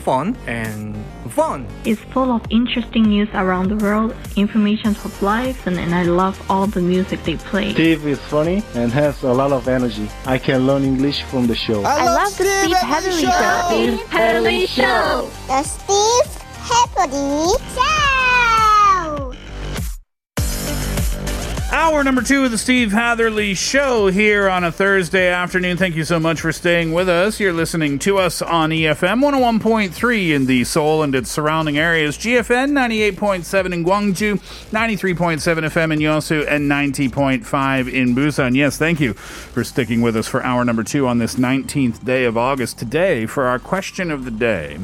fun, and fun. It's full of interesting news around the world, information of life, and, and I love all the music they play. Steve is funny and has a lot of energy. I can learn English from the show. I love the Steve Hatherly show. Steve Hadley Show. The Steve Hatherly Show. Hour number two of the Steve Hatherly Show here on a Thursday afternoon. Thank you so much for staying with us. You're listening to us on EFM 101.3 in the Seoul and its surrounding areas, GFN 98.7 in Gwangju, 93.7 FM in Yosu, and 90.5 in Busan. Yes, thank you for sticking with us for hour number two on this 19th day of August. Today, for our question of the day,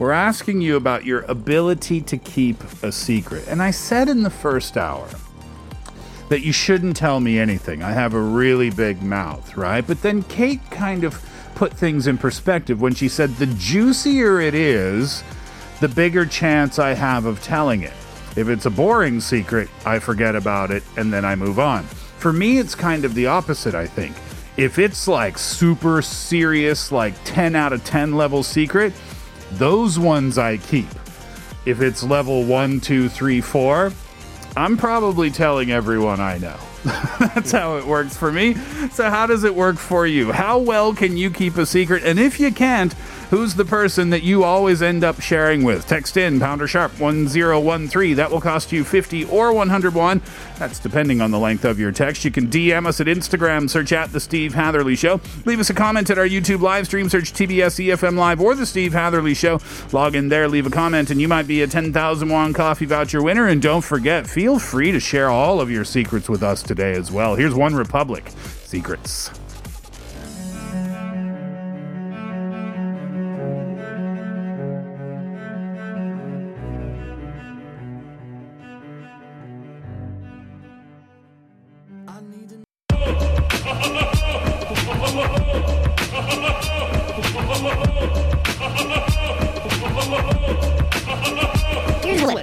we're asking you about your ability to keep a secret. And I said in the first hour, that you shouldn't tell me anything. I have a really big mouth, right? But then Kate kind of put things in perspective when she said, the juicier it is, the bigger chance I have of telling it. If it's a boring secret, I forget about it and then I move on. For me, it's kind of the opposite, I think. If it's like super serious, like 10 out of 10 level secret, those ones I keep. If it's level one, two, three, four, I'm probably telling everyone I know. That's how it works for me. So, how does it work for you? How well can you keep a secret? And if you can't, who's the person that you always end up sharing with? Text in pounder sharp 1013. That will cost you 50 or 101. That's depending on the length of your text. You can DM us at Instagram, search at The Steve Hatherly Show. Leave us a comment at our YouTube live stream, search TBS EFM Live or The Steve Hatherly Show. Log in there, leave a comment, and you might be a 10,000 won coffee voucher winner. And don't forget, feel free to share all of your secrets with us today as well. Here's OneRepublic Secrets.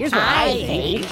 Here's what, what I think.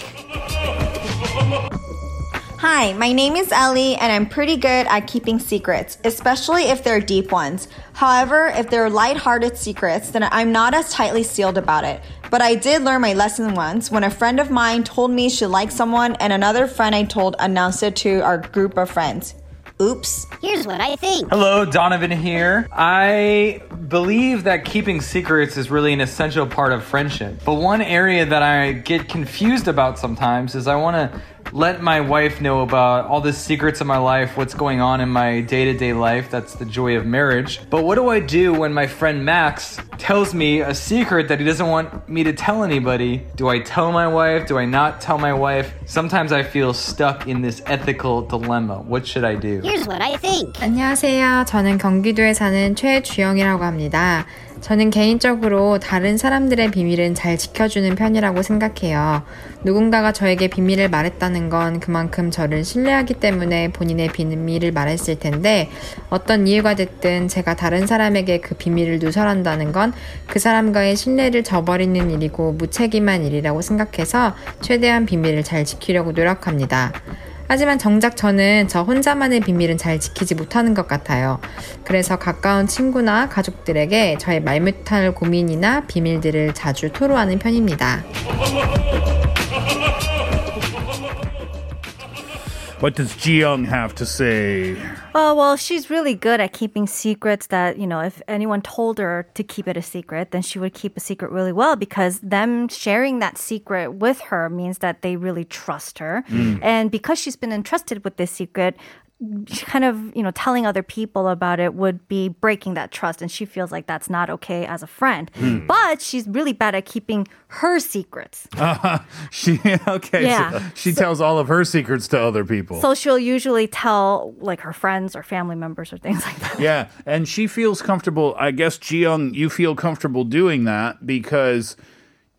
Hi, my name is Ellie, and I'm pretty good at keeping secrets, especially if they're deep ones. However, if they're lighthearted secrets, then I'm not as tightly sealed about it. But I did learn my lesson once when a friend of mine told me she liked someone, and another friend I told announced it to our group of friends. Oops. Here's what I think. Hello, Donovan here. I believe that keeping secrets is really an essential part of friendship. But one area that I get confused about sometimes is I want to let my wife know about all the secrets of my life, what's going on in my day to day life. That's the joy of marriage. But what do I do when my friend Max tells me a secret that he doesn't want me to tell anybody? Do I tell my wife? Do I not tell my wife? Sometimes I feel stuck in this ethical dilemma. What should I do? Here's what I think. 안녕하세요. 저는 경기도에 사는 최주영이라고 합니다. 저는 개인적으로 다른 사람들의 비밀은 잘 지켜주는 편이라고 생각해요. 누군가가 저에게 비밀을 말했다는 건 그만큼 저를 신뢰하기 때문에 본인의 비밀을 말했을 텐데 어떤 이유가 됐든 제가 다른 사람에게 그 비밀을 누설한다는 건 그 사람과의 신뢰를 저버리는 일이고 무책임한 일이라고 생각해서 최대한 비밀을 잘 지키려고 노력합니다. 하지만 정작 저는 저 혼자만의 비밀은 잘 지키지 못하는 것 같아요. 그래서 가까운 친구나 가족들에게 저의 말 못할 고민이나 비밀들을 자주 토로하는 편입니다. What does Jiyoung have to say? Oh, well, she's really good at keeping secrets that, you know, if anyone told her to keep it a secret, then she would keep a secret really well because them sharing that secret with her means that they really trust her. Mm. And because she's been entrusted with this secret, kind of, you know, telling other people about it would be breaking that trust. And she feels like that's not okay as a friend. Hmm. But she's really bad at keeping her secrets. Uh, she okay. Yeah. So she tells all of her secrets to other people. So she'll usually tell like her friends or family members or things like that. yeah, and she feels comfortable. I guess Jiyoung, you feel comfortable doing that because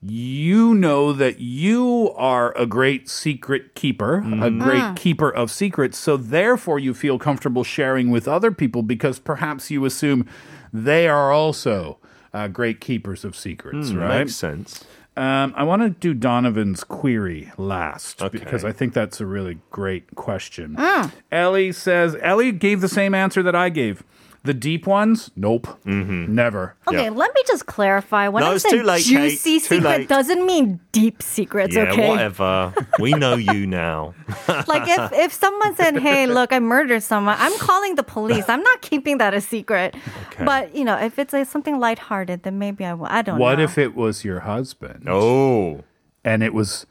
you know that you are a great secret keeper, a great Mm. keeper of secrets. So therefore, you feel comfortable sharing with other people because perhaps you assume they are also uh, great keepers of secrets, Mm, right? makes sense. Um, I want to do Donovan's query last Okay. because I think that's a really great question. Mm. Ellie says, Ellie gave the same answer that I gave. The deep ones? Nope. Mm-hmm. Never. Okay, let me just clarify. When No, I it's say late, juicy Too secret doesn't mean deep secrets, yeah, okay? whatever. we know you now. like if, if someone said, Hey, look, I murdered someone, I'm calling the police. I'm not keeping that a secret. Okay. But you know, if it's like something lighthearted, then maybe I will. I don't know. What know. if it was your husband? Oh. And it was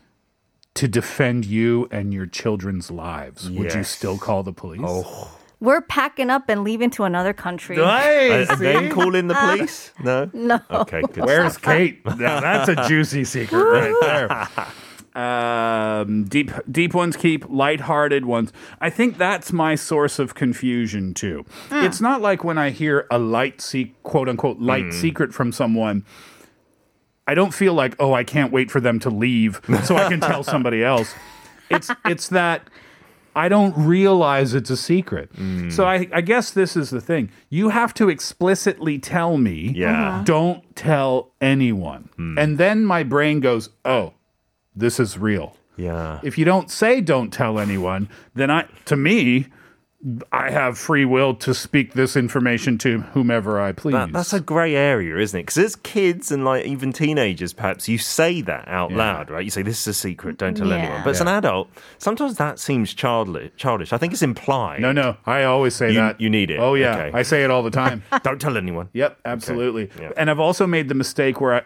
to defend you and your children's lives. Would you still call the police? Oh. We're packing up and leaving to another country. and, and then call in the Uh, police? No? No. Okay, good. Where's stuff. Kate? Now, that's a juicy secret right there. Um, deep, deep ones keep lighthearted ones. I think that's my source of confusion too. It's not like when I hear a light, se- quote unquote, light secret from someone. I don't feel like, oh, I can't wait for them to leave so I can tell somebody else. It's it's that I don't realize it's a secret. So I, I guess this is the thing. You have to explicitly tell me, Yeah. Uh-huh. don't tell anyone. And then my brain goes, oh, this is real. Yeah. If you don't say don't tell anyone, then I to me, I have free will to speak this information to whomever I please. That, that's a grey area, isn't it? Because as kids and like even teenagers, perhaps you say that out loud, right? You say, "This is a secret, don't tell Yeah. anyone." But as an adult, sometimes that seems childish. Childish. I think it's implied. no, no. I always say You- that. you need it. Oh yeah, Okay. I say it all the time. don't tell anyone. Yep, absolutely. Yeah. And I've also made the mistake where I,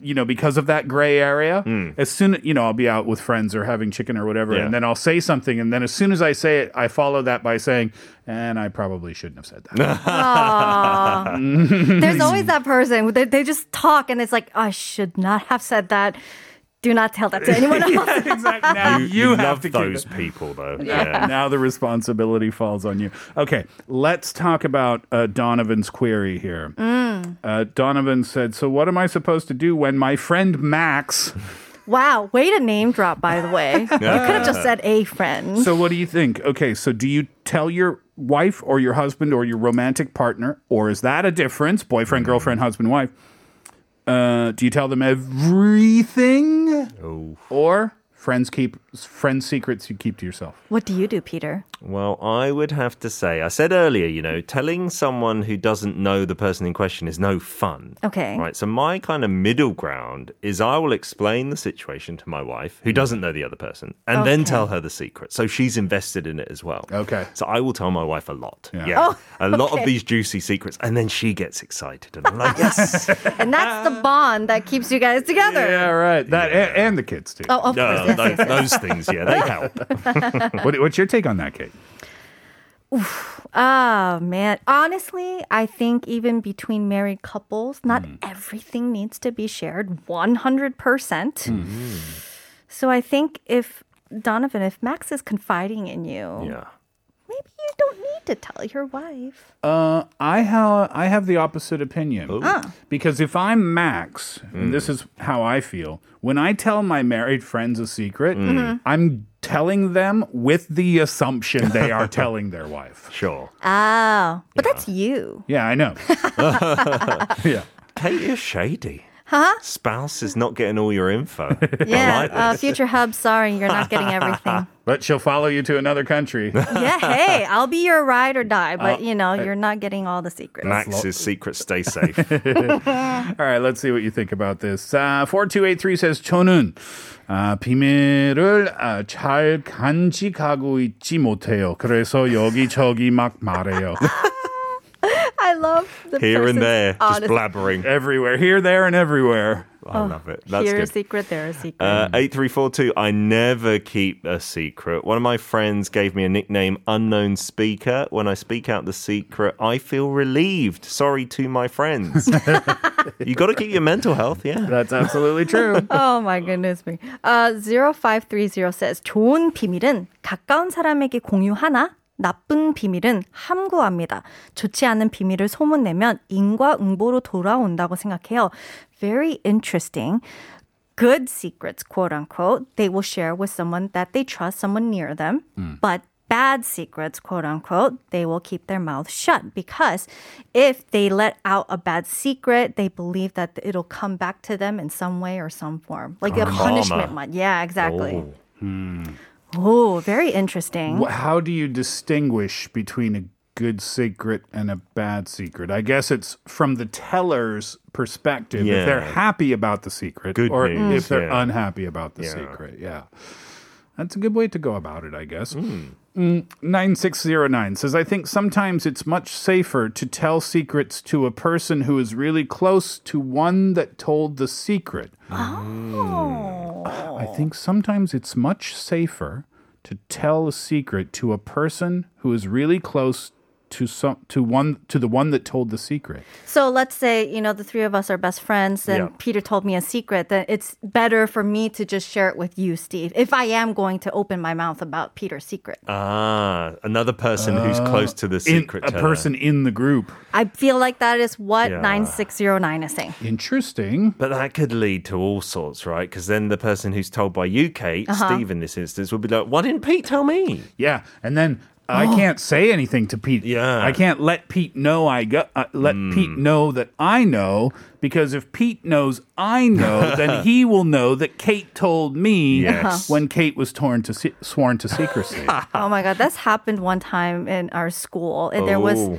you know, because of that gray area, hmm. as soon as you know, I'll be out with friends or having chicken or whatever, Yeah. and then I'll say something, and then as soon as I say it, I follow that by saying, "And I probably shouldn't have said that." There's always that person. They, they just talk and it's like, I should not have said that. Do not tell that to anyone else. exactly. Now you, you, you have love to keep those it. people, though. Yeah. Now the responsibility falls on you. Okay, let's talk about uh, Donovan's query here. Mm. Uh, Donovan said, "So what am I supposed to do when my friend Max?" Wow, way to name drop, by the way. you could have just said a friend. So what do you think? Okay, so do you tell your wife or your husband or your romantic partner, or is that a difference? Boyfriend, girlfriend, husband, wife. Uh, do you tell them everything. Or friends keep friends secrets you keep to yourself? What do you do, Peter? Well, I would have to say, I said earlier, you know, telling someone who doesn't know the person in question is no fun. Okay. Right. So my kind of middle ground is I will explain the situation to my wife, who doesn't know the other person, and then tell her the secret. So she's invested in it as well. Okay. So I will tell my wife a lot. Yeah. Yeah. Oh, a lot of these juicy secrets, and then she gets excited, and I'm like, yes. And that's the bond that keeps you guys together. Yeah, right. That and, and the kids too. Oh, of no, course. Yes, those, yes, yes. those things, yeah, they help. What, what's your take on that, Kate? Oh man, honestly, I think even between married couples, not Mm. everything needs to be shared 100%. Mm-hmm. So I think if Donovan, if Max is confiding in you, Yeah. maybe you don't need to tell your wife. Uh, I have I have the opposite opinion Ah. because if I'm Max, and this is how I feel, when I tell my married friends a secret, Mhm. I'm telling them with the assumption they are telling their wife. Sure. Oh, but that's you. Yeah, I know. yeah. Kate, you're shady. Huh? Spouse is not getting all your info. Yeah, I like uh, this. future hub, sorry, you're not getting everything. But she'll follow you to another country. yeah, hey, I'll be your ride or die, but Oh, you know, uh, you're not getting all the secrets. Max's secret stay safe. All right, let's see what you think about this. Uh, 4283 says, 저는 아, 비밀을 아, 잘 간직하고 있지 못해요. 그래서 여기저기 막 말해요. I love the Here and person's there, just honest- blabbering. Everywhere, here, there, and everywhere. I Oh, love it. That's Here a good. secret, there a secret. Uh, 8342, I never keep a secret. One of my friends gave me a nickname, Unknown Speaker. When I speak out the secret, I feel relieved. Sorry to my friends. you got to keep your mental health, yeah. That's absolutely true. Oh my goodness me. Uh, 0530 says 좋은 비밀은 가까운 사람에게 공유하나 나쁜 비밀은 함구합니다. 좋지 않은 비밀을 소문내면 인과응보로 돌아온다고 생각해요. Very interesting. Good secrets, quote unquote, they will share with someone that they trust, someone near them. But bad secrets, quote unquote, they will keep their mouth shut because if they let out a bad secret, they believe that it'll come back to them in some way or some form. Like a Karma. punishment one. Yeah, exactly. Oh. Hmm. Oh, very interesting. How do you distinguish between a good secret and a bad secret? I guess it's from the teller's perspective. If they're happy about the secret, Good or news, if they're yeah. unhappy about the Yeah. secret. Yeah. That's a good way to go about it, I guess. Hmm. Mm, 9609 says, I think sometimes it's much safer to tell secrets to a person who is really close to one that told the secret. I think oh. sometimes it's much safer to tell a secret to a person who is really close to some to one to the one that told the secret. So let's say, you know, the three of us are best friends and Yeah. Peter told me a secret, That it's better for me to just share it with you, Steve, if I am going to open my mouth about Peter's secret. Ah, another person who's close to the In- secret a person in the group. I feel like that is what Yeah. 9609 is saying. Interesting. But that could lead to all sorts, right? Because then the person who's told by you, Kate, Uh-huh. Steve in this instance, would be like, why didn't Pete tell me? Yeah, and then I can't say anything to Pete. Yeah. I can't let Pete know I got uh, let Pete know that I know because if Pete knows I know, then he will know that Kate told me Yes. when Kate was torn to se- sworn to secrecy. Oh my God, that's happened one time in our school. And there was Oh.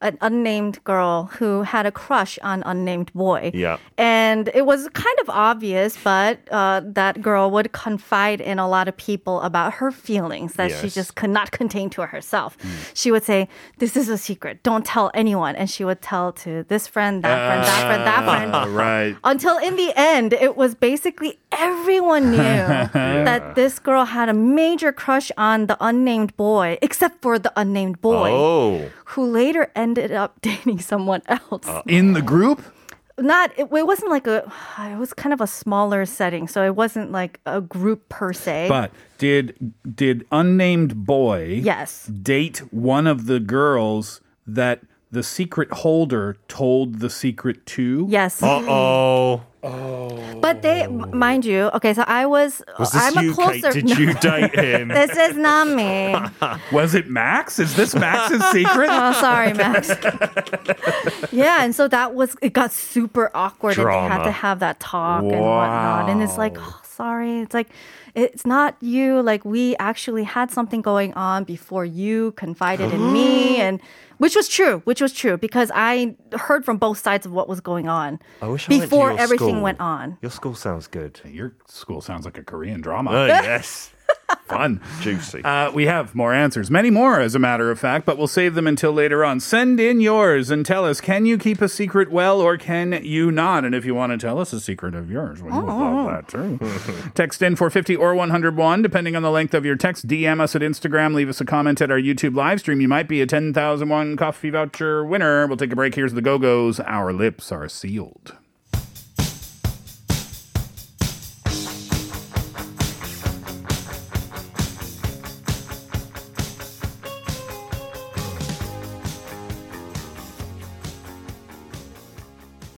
An unnamed girl who had a crush on unnamed boy. Yeah. And it was kind of obvious, but uh, that girl would confide in a lot of people about her feelings that she just could not contain to herself. She would say, This is a secret. Don't tell anyone. And she would tell to this friend, that friend, that friend, that friend. Ah, right. Until in the end, it was basically everyone knew that this girl had a major crush on the unnamed boy, except for the unnamed boy, Oh. who later ended up dating someone else. Uh, in the group? Not, it, it wasn't like a, it was kind of a smaller setting, so it wasn't like a group per se. But did did unnamed boy Yes. date one of the girls that the secret holder told the secret to? yes. Uh oh. Oh. But they, mind you, okay, so I was, Was this I'm you, a closer. Kate? Did you date him? this is not me. Was it Max? Is this Max's secret? Oh, sorry, Max. yeah, and so that was it got super awkward, and they had to have that talk and whatnot. And it's like, oh, sorry, it's like it's not you. Like we actually had something going on before you confided in me, and which was true, which was true because I heard from both sides of what was going on I wish I went to before your everything school. went on. Your school sounds good. Your school sounds like a Korean drama. Oh, yes. Fun. Juicy. Uh, we have more answers, many more, as a matter of fact, but we'll save them until later on. Send in yours and tell us can you keep a secret well or can you not? And if you want to tell us a secret of yours, we would love that too. text in 450 or 101, depending on the length of your text. DM us at Instagram, leave us a comment at our YouTube live stream. You might be a 10,001 coffee voucher winner. We'll take a break. Here's the Go-Go's. Our lips are sealed.